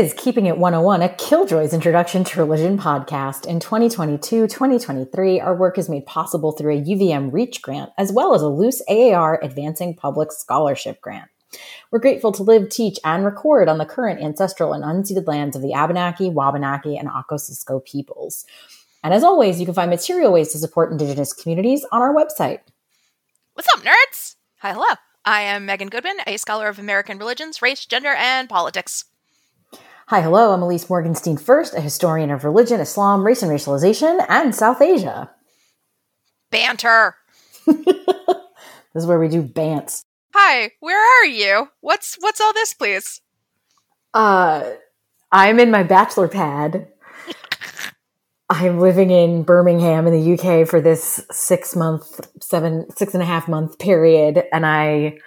Is Keeping It 101, a Killjoy's Introduction to Religion podcast. In 2022 2023, our work is made possible through a UVM REACH grant, as well as a Luce AAR Advancing Public Scholarship grant. We're grateful to live, teach, and record on the current ancestral and unceded lands of the Abenaki, Wabanaki, and Ocosisco peoples. And as always, you can find material ways to support Indigenous communities on our website. What's up, nerds? Hi, hello. I am Megan Goodwin, a scholar of American religions, race, gender, and politics. Hi, hello. I'm Ilyse Morgenstein Fuerst, a historian of religion, Islam, race and racialization, and South Asia. Banter. this is where we do bants. Hi, where are you? What's what's all this, please? Uh, I'm in my bachelor pad. I'm living in Birmingham in the UK for this six month, seven, six and a half month period, and I,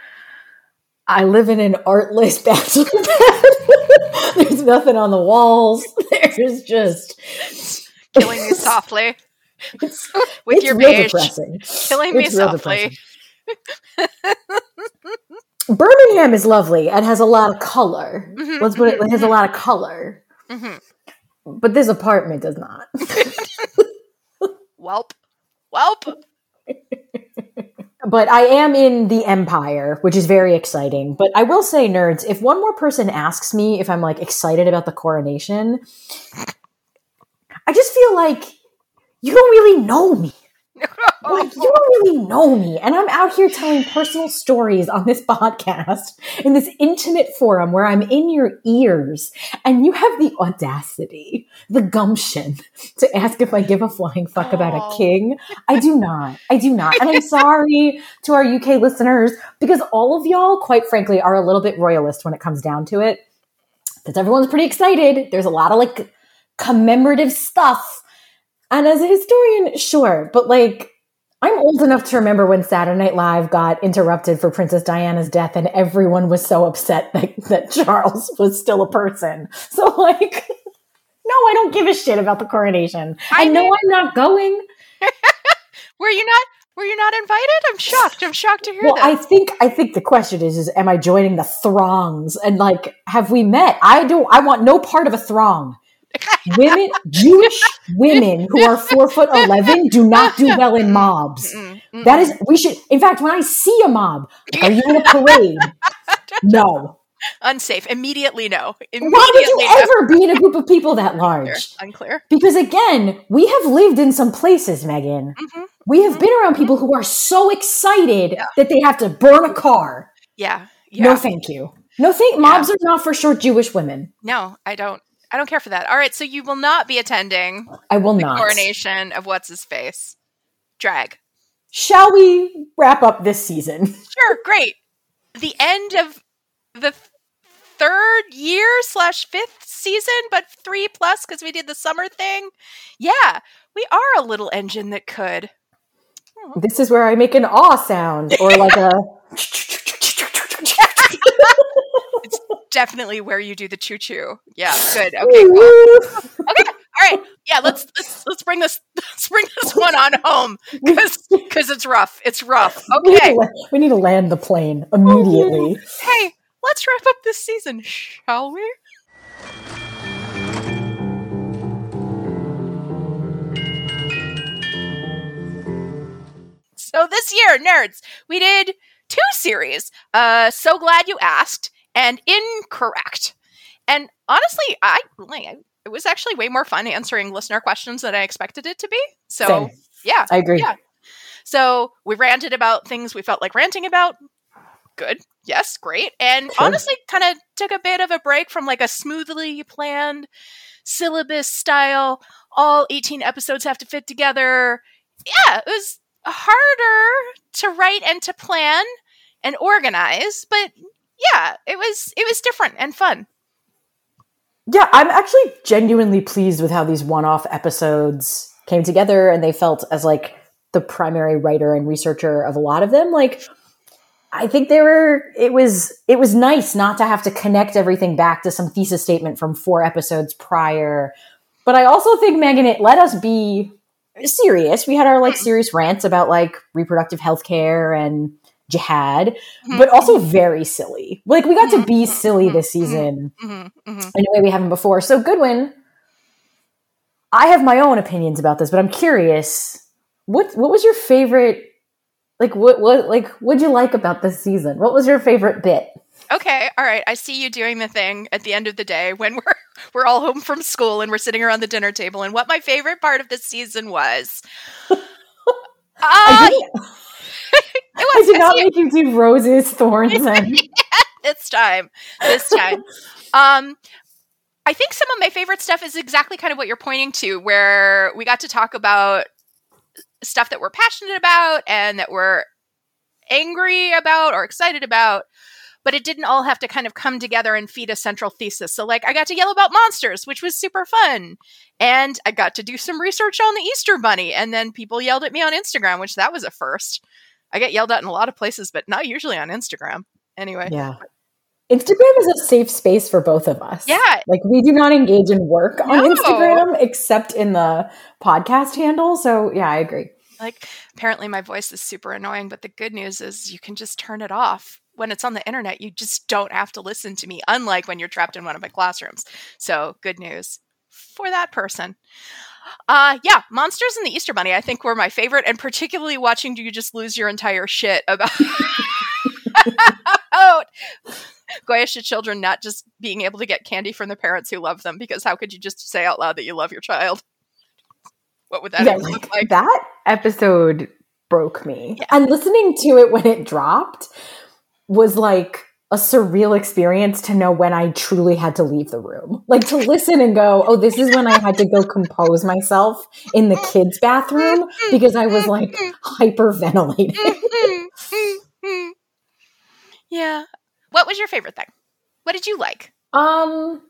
I live in an artless bachelor pad. There's nothing on the walls. There's just killing me softly it's, with it's your beige. depressing. Killing me It's real softly. Birmingham is lovely and has a lot of color. Mhm, Let's put it. It has a lot of color, Mhm. but this apartment does not. Welp. Welp. But I am in the Empire, which is very exciting. But I will say, nerds, if one more person asks me if I'm like excited about the coronation, I just feel like you don't really know me. Like, you don't really know me. And I'm out here telling personal stories on this podcast in this intimate forum where I'm in your ears. And you have the audacity, the gumption to ask if I give a flying fuck about a king. I do not. I do not. And I'm sorry to our UK listeners because all of y'all, quite frankly, are a little bit royalist when it comes down to it. Because everyone's pretty excited. There's a lot of like commemorative stuff. And as a historian, sure, but like, I'm old enough to remember when Saturday Night Live got interrupted for Princess Diana's death, and everyone was so upset that, that Charles was still a person. So, like, no, I don't give a shit about the coronation. I I know mean- I'm not going. Were you not were you not invited? I'm shocked. I'm shocked to hear Well, that. I think I think the question is: is am I joining the throngs? And like, have we met? I don't. I want no part of a throng. Women, Jewish women who are four foot eleven, do not do well in mobs. Mm-mm, mm-mm. That is, we should. In fact, when I see a mob, are you in a parade? no. unsafe. Immediately no. Why would you no. ever be in a group of people that large? Unclear. Because again, we have lived in some places, Megan. Mhm. We have been around people who are so excited Yeah. that they have to burn a car. Yeah. Yeah. No, thank you. No, thank. Mobs are not for short Jewish women. No, I don't. I don't care for that. All right, so you will not be attending I will the not. coronation of what's his face. Drag. Shall we wrap up this season? Sure, great. The end of the third year slash fifth season, but three plus because we did the summer thing. Yeah, we are a little engine that could. Hmm. This is where I make an awe sound or like a. Definitely where you do the choo choo. Yeah, good. Okay, cool. Okay, all right. Yeah, let's let's let's bring this let's bring this one on home because because it's rough. It's rough. We need, Okay. to, we need to land the plane immediately. Hey, let's wrap up this season, shall we? So this year, nerds, we did two series. Uh, so glad you asked, and incorrect. And honestly, I like it was actually way more fun answering listener questions than I expected it to be. So Same. yeah, I agree. Yeah. So we ranted about things we felt like ranting about. Good. Yes, great. And Sure. honestly, kind of took a bit of a break from like a smoothly planned syllabus style, all 18 episodes have to fit together. Yeah, it was harder to write and to plan and organize, but yeah, it was it was different and fun. Yeah, I'm actually genuinely pleased with how these one-off episodes came together and they felt as like the primary writer and researcher of a lot of them. Like I think they were it was it was nice not to have to connect everything back to some thesis statement from four episodes prior. But I also think Megan it let us be serious. We had our like serious rants about like reproductive health care and jihad, Mhm. but also very silly. Like we got to be Mhm, silly mhm, this season Mhm, mhm. in a way we haven't before. So Goodwin, I have my own opinions about this, but I'm curious. What what was your favorite? Like what what like what'd you like about this season? What was your favorite bit? Okay, all right. I see you doing the thing at the end of the day when we're we're all home from school and we're sitting around the dinner table. And what my favorite part of this season was. Uh, I was did not make you do roses, thorns, and this time. This time. Um, I think some of my favorite stuff is exactly kind of what you're pointing to, where we got to talk about stuff that we're passionate about and that we're angry about or excited about, but it didn't all have to kind of come together and feed a central thesis. So, like, I got to yell about monsters, which was super fun. And I got to do some research on the Easter Bunny. And then people yelled at me on Instagram, which that was a first. I get yelled at in a lot of places, but not usually on Instagram. Anyway. yeah. Instagram is a safe space for both of us. Yeah. Like we do not engage in work on No. Instagram except in the podcast handle. So yeah, I agree. Like, apparently my voice is super annoying, but the good news is you can just turn it off. When it's on the internet, you just don't have to listen to me, unlike when you're trapped in one of my classrooms. So, good news for that person. Uh yeah, Monsters and the Easter Bunny I think were my favorite and particularly watching Do you just lose your entire shit about about Goyish children not just being able to get candy from the parents who love them because how could you just say out loud that you love your child? What would that yeah, look like? that episode broke me. Yeah. And listening to it when it dropped was like a surreal experience to know when I truly had to leave the room. Like to listen and go, oh, this is when I had to go compose myself in the kids' bathroom because I was like hyperventilating. yeah. What was your favorite thing? What did you like? Um,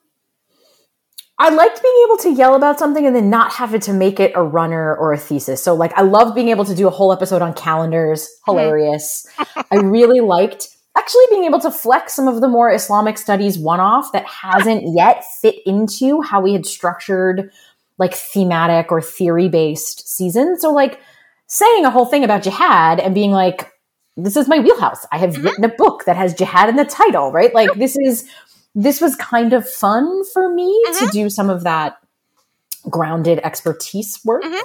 I liked being able to yell about something and then not have it to make it a runner or a thesis. So, like, I love being able to do a whole episode on calendars. Hilarious. I really liked actually being able to flex some of the more Islamic studies one off that hasn't yet fit into how we had structured like thematic or theory based seasons. So, like, saying a whole thing about jihad and being like, this is my wheelhouse. I have Mhm. written a book that has jihad in the title, right? Like, this is this was kind of fun for me to do some of that grounded expertise work. Mhm.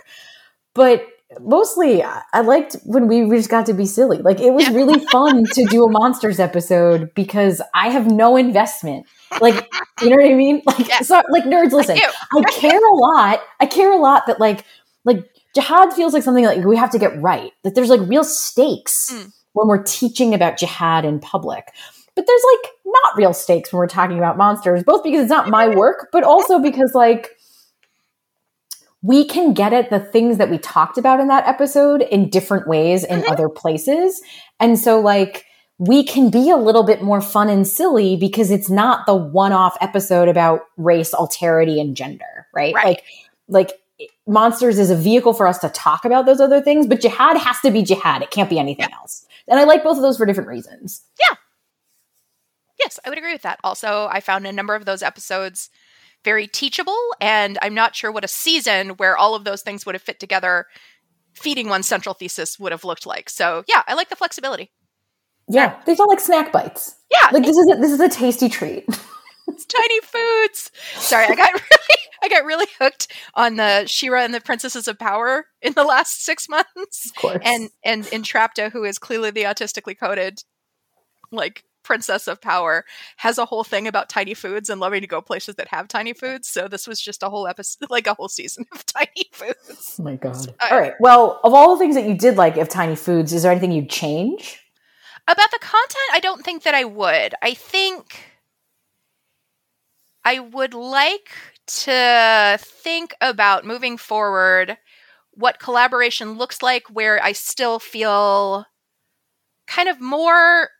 But mostly, I I liked when we just got to be silly. Like, it was really fun to do a monsters episode because I have no investment. Like, you know what I mean? Like, Yeah. so, like nerds, listen. you. I care a lot. I care a lot that like like jihad feels like something like we have to get right. That there's like real stakes Mm. when we're teaching about jihad in public. But there's like not real stakes when we're talking about monsters, both because it's not my work, but also because like we can get at the things that we talked about in that episode in different ways in Mhm. other places. And so like we can be a little bit more fun and silly because it's not the one-off episode about race, alterity, and gender, right? Right. Like, like monsters is a vehicle for us to talk about those other things, but jihad has to be jihad. It can't be anything else. And I like both of those for different reasons. Yeah. Yes, I would agree with that. Also, I found a number of those episodes very teachable, and I'm not sure what a season where all of those things would have fit together, feeding one central thesis, would have looked like. So, yeah, I like the flexibility. Yeah, they felt like snack bites. Yeah, Like this is a, this is a tasty treat. it's tiny foods. Sorry, I got really, I got really hooked on the She-Ra and the Princesses of Power in the last six months. Of course. and and Entrapta, who is clearly the autistically coded, like princess of power, has a whole thing about tiny foods and loving to go places that have tiny foods. So this was just a whole episode, like a whole season of tiny foods. oh my god. I- All right. Well, of all the things that you did like of Tiny Foods, is there anything you'd change? About the content, I don't think that I would. I think I would like to think about moving forward what collaboration looks like where I still feel kind of more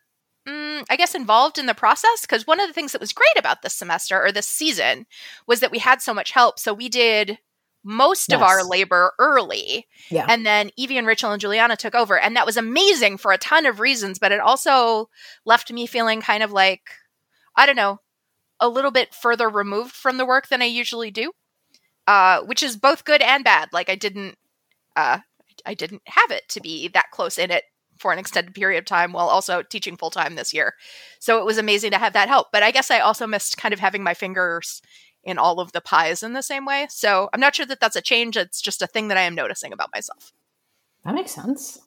mm, I guess involved in the process because one of the things that was great about this semester or this season was that we had so much help. So we did most of our labor early Yeah. and then Evie and Rachel and Juliana took over. And that was amazing for a ton of reasons, but it also left me feeling kind of like, I don't know, a little bit further removed from the work than I usually do. Uh, which is both good and bad. Like I didn't uh I didn't have it to be that close in it for an extended period of time while also teaching full time this year. So it was amazing to have that help. But I guess I also missed kind of having my fingers in all of the pies in the same way. So I'm not sure that that's a change. It's just a thing that I am noticing about myself. That makes sense.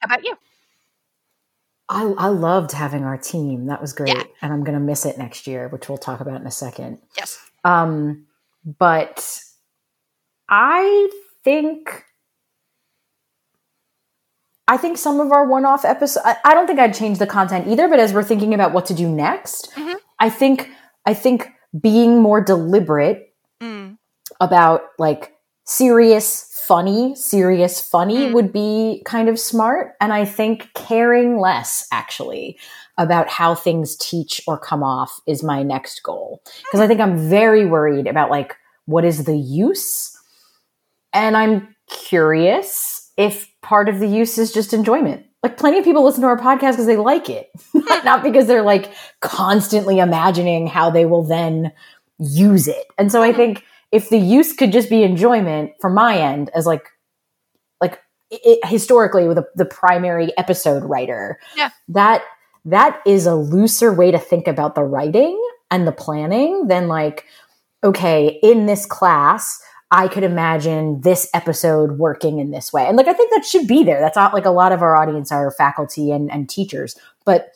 How about you? I, I loved having our team. That was great. Yeah. And I'm going to miss it next year, which we'll talk about in a second. Yes. Um, but I think I think some of our one-off episodes. I, I don't think I'd change the content either. But as we're thinking about what to do next, Mhm. I think I think being more deliberate Mm. about like serious funny serious funny Mm. would be kind of smart and i think caring less actually about how things teach or come off is my next goal because i think i'm very worried about like what is the use and i'm curious if part of the use is just enjoyment. Like plenty of people listen to our podcast because they like it hmm. not because they're like constantly imagining how they will then use it. And so i hmm. think if the use could just be enjoyment from my end as like like it, historically with a, the primary episode writer Yeah. that that is a looser way to think about the writing and the planning than like okay in this class i could imagine this episode working in this way and like i think that should be there that's not like a lot of our audience are faculty and, and teachers but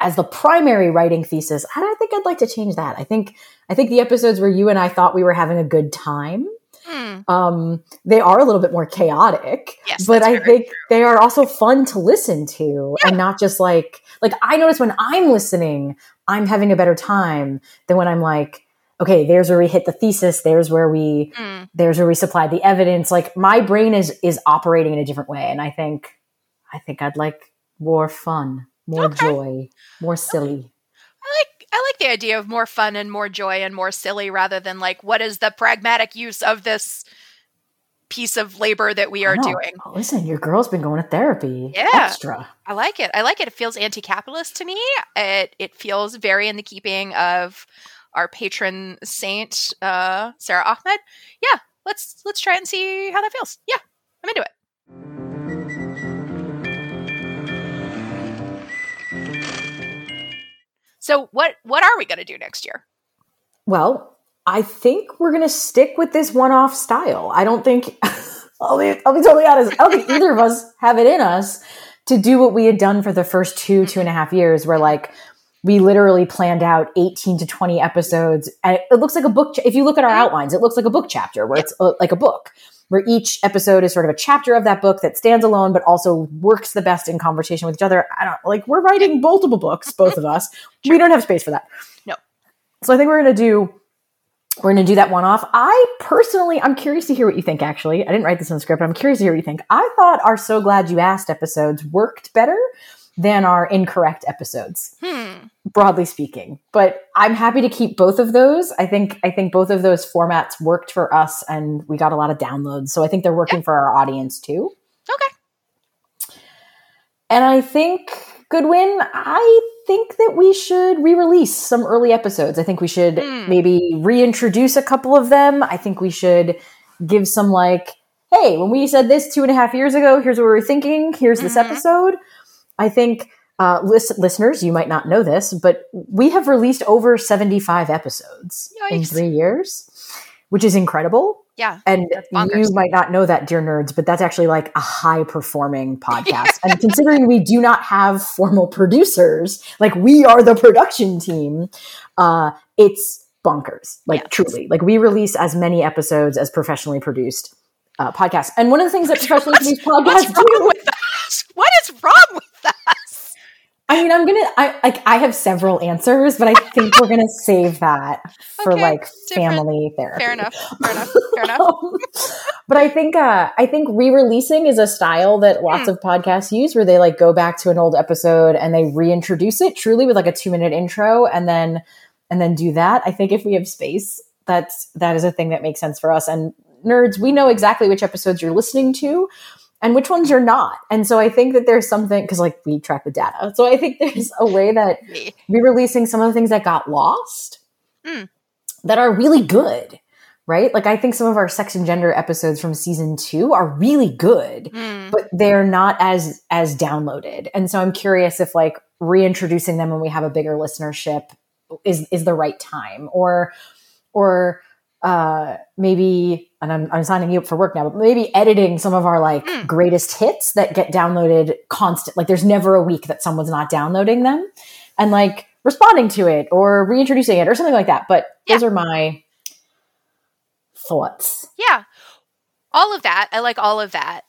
as the primary writing thesis, I don't think I'd like to change that. I think I think the episodes where you and I thought we were having a good time, Mm. um, they are a little bit more chaotic. Yes, but I think true. they are also fun to listen to, and not just like like I notice when I'm listening, I'm having a better time than when I'm like, okay, there's where we hit the thesis, there's where we Mm. there's where we supply the evidence. Like my brain is is operating in a different way, and I think I think I'd like more fun, more Okay. joy, more silly. I like I like the idea of more fun and more joy and more silly rather than like what is the pragmatic use of this piece of labor that we are doing. Oh, Listen, your girl's been going to therapy. Yeah. Extra. I like it. I like it. It feels anti-capitalist to me. It it feels very in the keeping of our patron saint, uh, Sara Ahmed. Yeah, let's let's try and see how that feels. Yeah, I'm into it. So what what are we going to do next year? Well, I think we're going to stick with this one off style. I don't think, I'll be, I'll be totally honest, I don't think either of us have it in us to do what we had done for the first two, two and a half years, where like we literally planned out 18 to 20 episodes. And it, looks like a book. Ch- if you look at our outlines, it looks like a book chapter where it's uh, like a book, where each episode is sort of a chapter of that book that stands alone, but also works the best in conversation with each other. I don't like, we're writing multiple books, both of us. We don't have space for that. No. So I think we're going to do we're going to do that one off. I personally, I'm curious to hear what you think, actually. I didn't write this in the script, but I'm curious to hear what you think. I thought our So Glad You Asked episodes worked better than our incorrect episodes, Hmm. broadly speaking. But I'm happy to keep both of those. I think, I think both of those formats worked for us and we got a lot of downloads. So I think they're working for our audience too. Okay. And I think, Goodwin, I think that we should re release some early episodes. I think we should Hmm. maybe reintroduce a couple of them. I think we should give some, like, hey, when we said this two and a half years ago, here's what we were thinking, here's this Mhm. episode. I think. Uh, lis- listeners, you might not know this, but we have released over 75 episodes in three years, which is incredible. Yeah. And you might not know that, dear nerds, but that's actually like a high performing podcast. and considering we do not have formal producers, like we are the production team, uh, it's bonkers. Like Yes. truly, like we release as many episodes as professionally produced uh, podcasts. And one of the things that professionally produced podcasts do? What is wrong? I mean, I'm gonna, I like, I have several answers, but I think we're gonna save that for Okay, like different. family therapy. Fair enough. Fair enough. Fair enough. Um, but I think uh, I think re-releasing is a style that lots Hmm. of podcasts use, where they like go back to an old episode and they reintroduce it truly with like a two-minute intro, and then and then do that. I think if we have space, that's that is a thing that makes sense for us. And nerds, we know exactly which episodes you're listening to. And which ones you're not. And so I think that there's something, because like we track the data. So I think there's a way that re releasing some of the things that got lost Mm. that are really good, right? Like I think some of our sex and gender episodes from season 2 are really good, Mm. but they're not as as downloaded. And so I'm curious if like reintroducing them when we have a bigger listenership is is the right time or or uh maybe and I'm, I'm signing you up for work now but maybe editing some of our like Mm. greatest hits that get downloaded constant like there's never a week that someone's not downloading them and like responding to it or reintroducing it or something like that but those are my thoughts Yeah. All of that. I like all of that.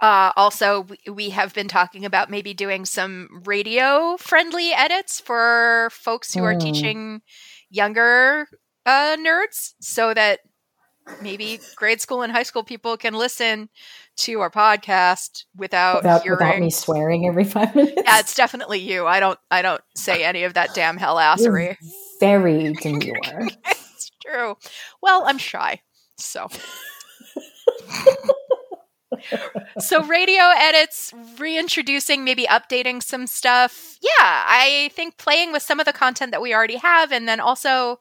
Uh, also, we, we have been talking about maybe doing some radio friendly edits for folks who are Mm. teaching younger uh, nerds so that maybe grade school and high school people can listen to our podcast without, without, hearing. without me swearing every five minutes yeah, it's definitely you. I don't. I don't say any of that damn hell You're assery. very demure it's true. Well, I'm shy, so. so radio edits, reintroducing, maybe updating some stuff. Yeah, I think playing with some of the content that we already have, and then also,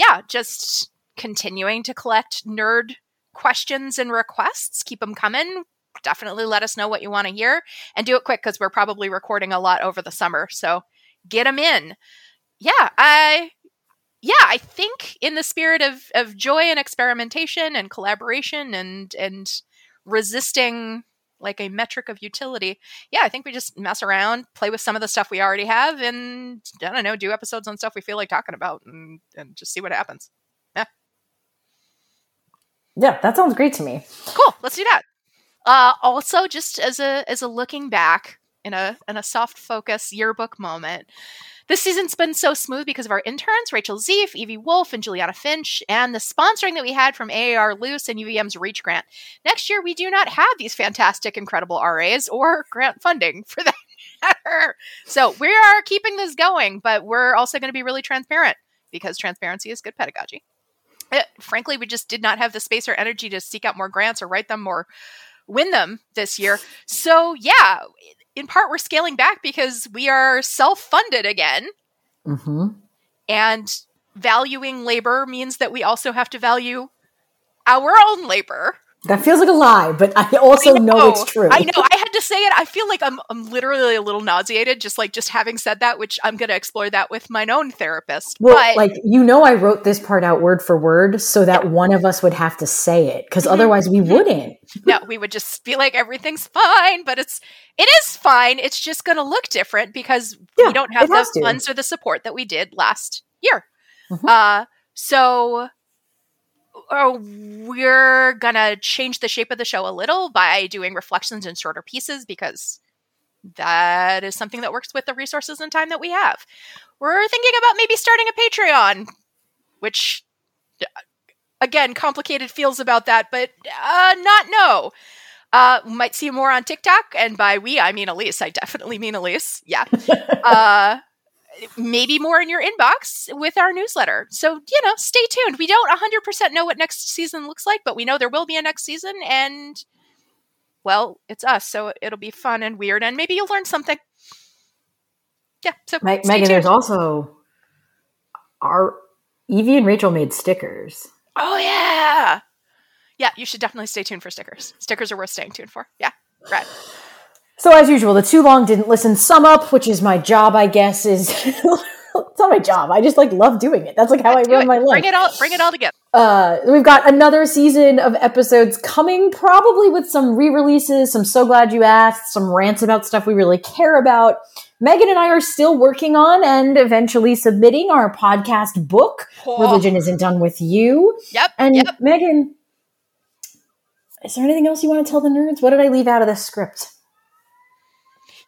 yeah, just continuing to collect nerd questions and requests. Keep them coming. Definitely let us know what you want to hear, and do it quick because we're probably recording a lot over the summer. So get them in. Yeah, I yeah, I think in the spirit of of joy and experimentation and collaboration and and resisting like a metric of utility. Yeah, I think we just mess around, play with some of the stuff we already have, and I don't know, do episodes on stuff we feel like talking about, and and just see what happens. yeah Yeah, that sounds great to me Cool, let's do that. Uh, also, just as a as a looking back in a in a soft focus yearbook moment, this season's been so smooth because of our interns, Rachel Zeef, Evie Wolf, and Juliana Finch, and the sponsoring that we had from AAR Luce and UVM's Reach Grant. Next year, we do not have these fantastic, incredible RAs or grant funding for that matter. So we are keeping this going, but we're also going to be really transparent because transparency is good pedagogy. Uh, frankly, we just did not have the space or energy to seek out more grants or write them or win them this year. So, yeah, in part, we're scaling back because we are self funded again. hmm And valuing labor means that we also have to value our own labor. That feels like a lie, but I also know. it's true. I know. I had to say it. I feel like I'm, I'm literally a little nauseated just like just having said that, which I'm going to explore that with my own therapist. Well, but like you know, I wrote this part out word for word so that one of us would have to say it because Mhm. otherwise we wouldn't. no, we would just be like everything's fine, but it's it is fine. It's just going to look different because Yeah, we don't have the funds or the support that we did last year. Mhm. Uh, so uh, we're gonna change the shape of the show a little by doing reflections in shorter pieces because that is something that works with the resources and time that we have. We're thinking about maybe starting a Patreon, which uh, again, complicated feels about that, but uh, not no. Uh, might see more on TikTok, and by we I mean Ilyse. I definitely mean Ilyse. Yeah. uh, maybe more in your inbox with our newsletter. So you know, stay tuned. We don't 100% know what next season looks like, but we know there will be a next season, and well, it's us, so it'll be fun and weird, and maybe you'll learn something. Yeah. So stay Megan, tuned. there's also our Evie and Rachel made stickers. Oh yeah. Yeah, you should definitely stay tuned for stickers. Stickers are worth staying tuned for. Yeah. Right. So as usual, the too long didn't listen sum up, which is my job, I guess, is it's not my job. I just like love doing it. That's like how I run my life. Bring it all bring it all together. Uh, we've got another season of episodes coming, probably with some re-releases, some so glad you asked, some rants about stuff we really care about. Megan and I are still working on and eventually submitting our podcast book. Oh, Religion isn't done with you. Yep. And yep. Megan, is there anything else you want to tell the nerds? What did I leave out of the script?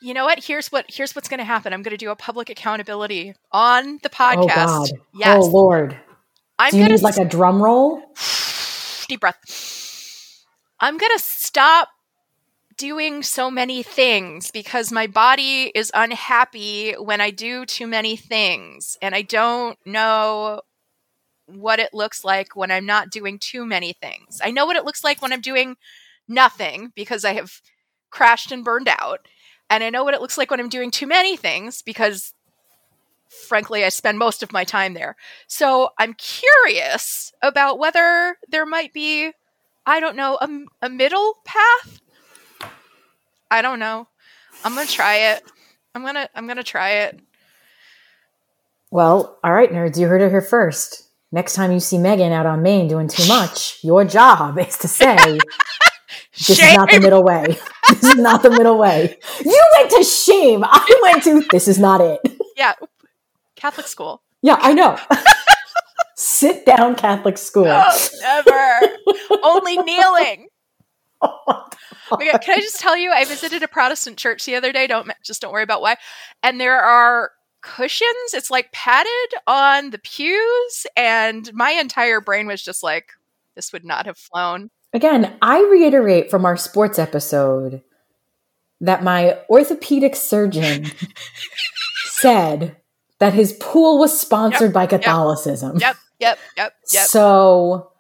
You know what? Here's what here's what's gonna happen. I'm gonna do a public accountability on the Oh podcast. God! Yes. Oh Lord! I'm Do you gonna need like a drum roll? deep breath. I'm gonna stop doing so many things because my body is unhappy when I do too many things, and I don't know what it looks like when I'm not doing too many things. I know what it looks like when I'm doing nothing because I have crashed and burned out, and I know what it looks like when I'm doing too many things because frankly, I spend most of my time there. So I'm curious about whether there might be, I don't know, a, a middle path. I don't know. I'm gonna try it. I'm gonna I'm gonna try it. Well, all right, nerds, you heard it here first. Next time you see Megan out on Maine doing too much, your job is to say, "This is not the middle way. This is not the middle way." You went to shame. I went to. This is not it. Yeah, Catholic school. Yeah, I know. Sit down, Catholic school. Oh, never. Only kneeling. Oh can I just tell you? I visited a Protestant church the other day. Don't just don't worry about why. And there are cushions. It's like padded on the pews, and my entire brain was just like, "This would not have flown." Again, I reiterate from our sports episode that my orthopedic surgeon said that his pool was sponsored yep, by Catholicism. Yep, yep, yep, yep. So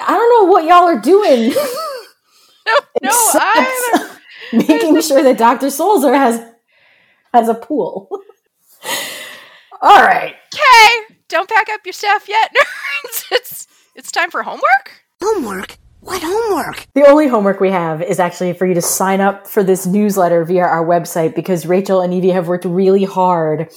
I don't know what y'all are doing. no, no, I making sure that Dr. Sulzer has has a pool. All right. Okay, don't pack up your stuff yet, nerds. It's it's time for homework. Homework. What homework? The only homework we have is actually for you to sign up for this newsletter via our website because Rachel and Evie have worked really hard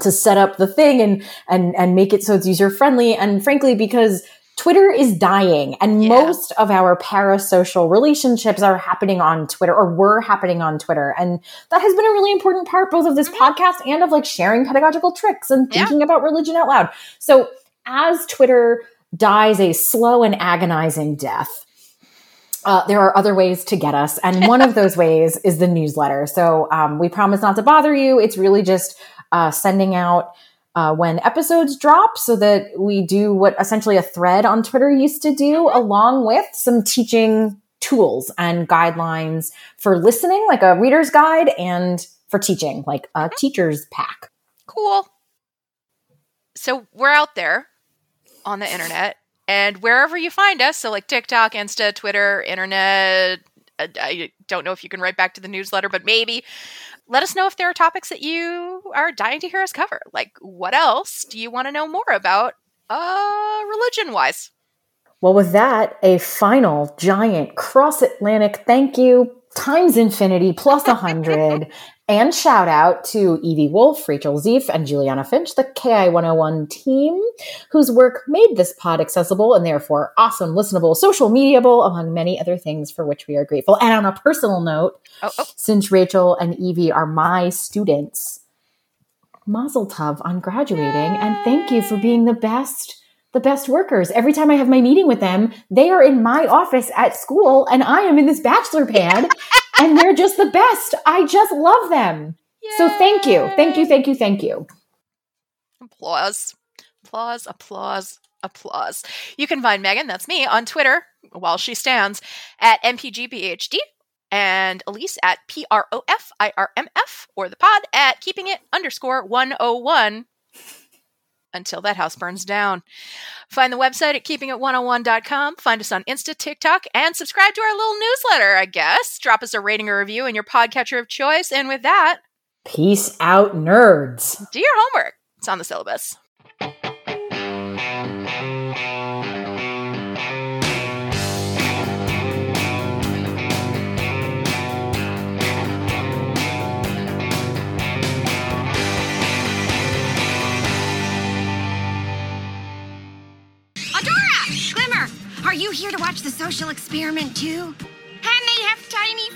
to set up the thing and and and make it so it's user friendly and frankly because Twitter is dying and yeah. most of our parasocial relationships are happening on Twitter or were happening on Twitter. And that has been a really important part both of this mm-hmm. podcast and of like sharing pedagogical tricks and thinking yeah. about religion out loud. So as Twitter dies a slow and agonizing death. Uh, there are other ways to get us, and one of those ways is the newsletter. So um, we promise not to bother you. It's really just uh, sending out uh, when episodes drop, so that we do what essentially a thread on Twitter used to do, along with some teaching tools and guidelines for listening, like a reader's guide, and for teaching, like a teacher's pack. Cool. So we're out there on the internet and wherever you find us. So, like TikTok, Insta, Twitter, internet. Uh, I don't know if you can write back to the newsletter, but maybe let us know if there are topics that you are dying to hear us cover. Like, what else do you want to know more about, uh, religion wise? Well, with that, a final giant cross Atlantic thank you times infinity plus a hundred And shout out to Evie Wolf, Rachel Zeef, and Juliana Finch, the KI 101 team, whose work made this pod accessible and therefore awesome, listenable, social mediable, among many other things for which we are grateful. And on a personal note, oh, oh. since Rachel and Evie are my students, Mazel Tov on graduating, Yay. and thank you for being the best the best workers. Every time I have my meeting with them, they are in my office at school and I am in this bachelor pad and they're just the best. I just love them. Yay. So thank you. Thank you. Thank you. Thank you. Applause. Applause. Applause. Applause. You can find Megan, that's me, on Twitter while she stands at MPGBHD and Ilyse at P R O F I R M F or the pod at keeping it underscore 101 until that house burns down. Find the website at keepingit101.com. Find us on Insta, TikTok, and subscribe to our little newsletter, I guess. Drop us a rating or review in your podcatcher of choice. And with that, peace out, nerds. Do your homework. It's on the syllabus. Are you here to watch the social experiment too? And they have tiny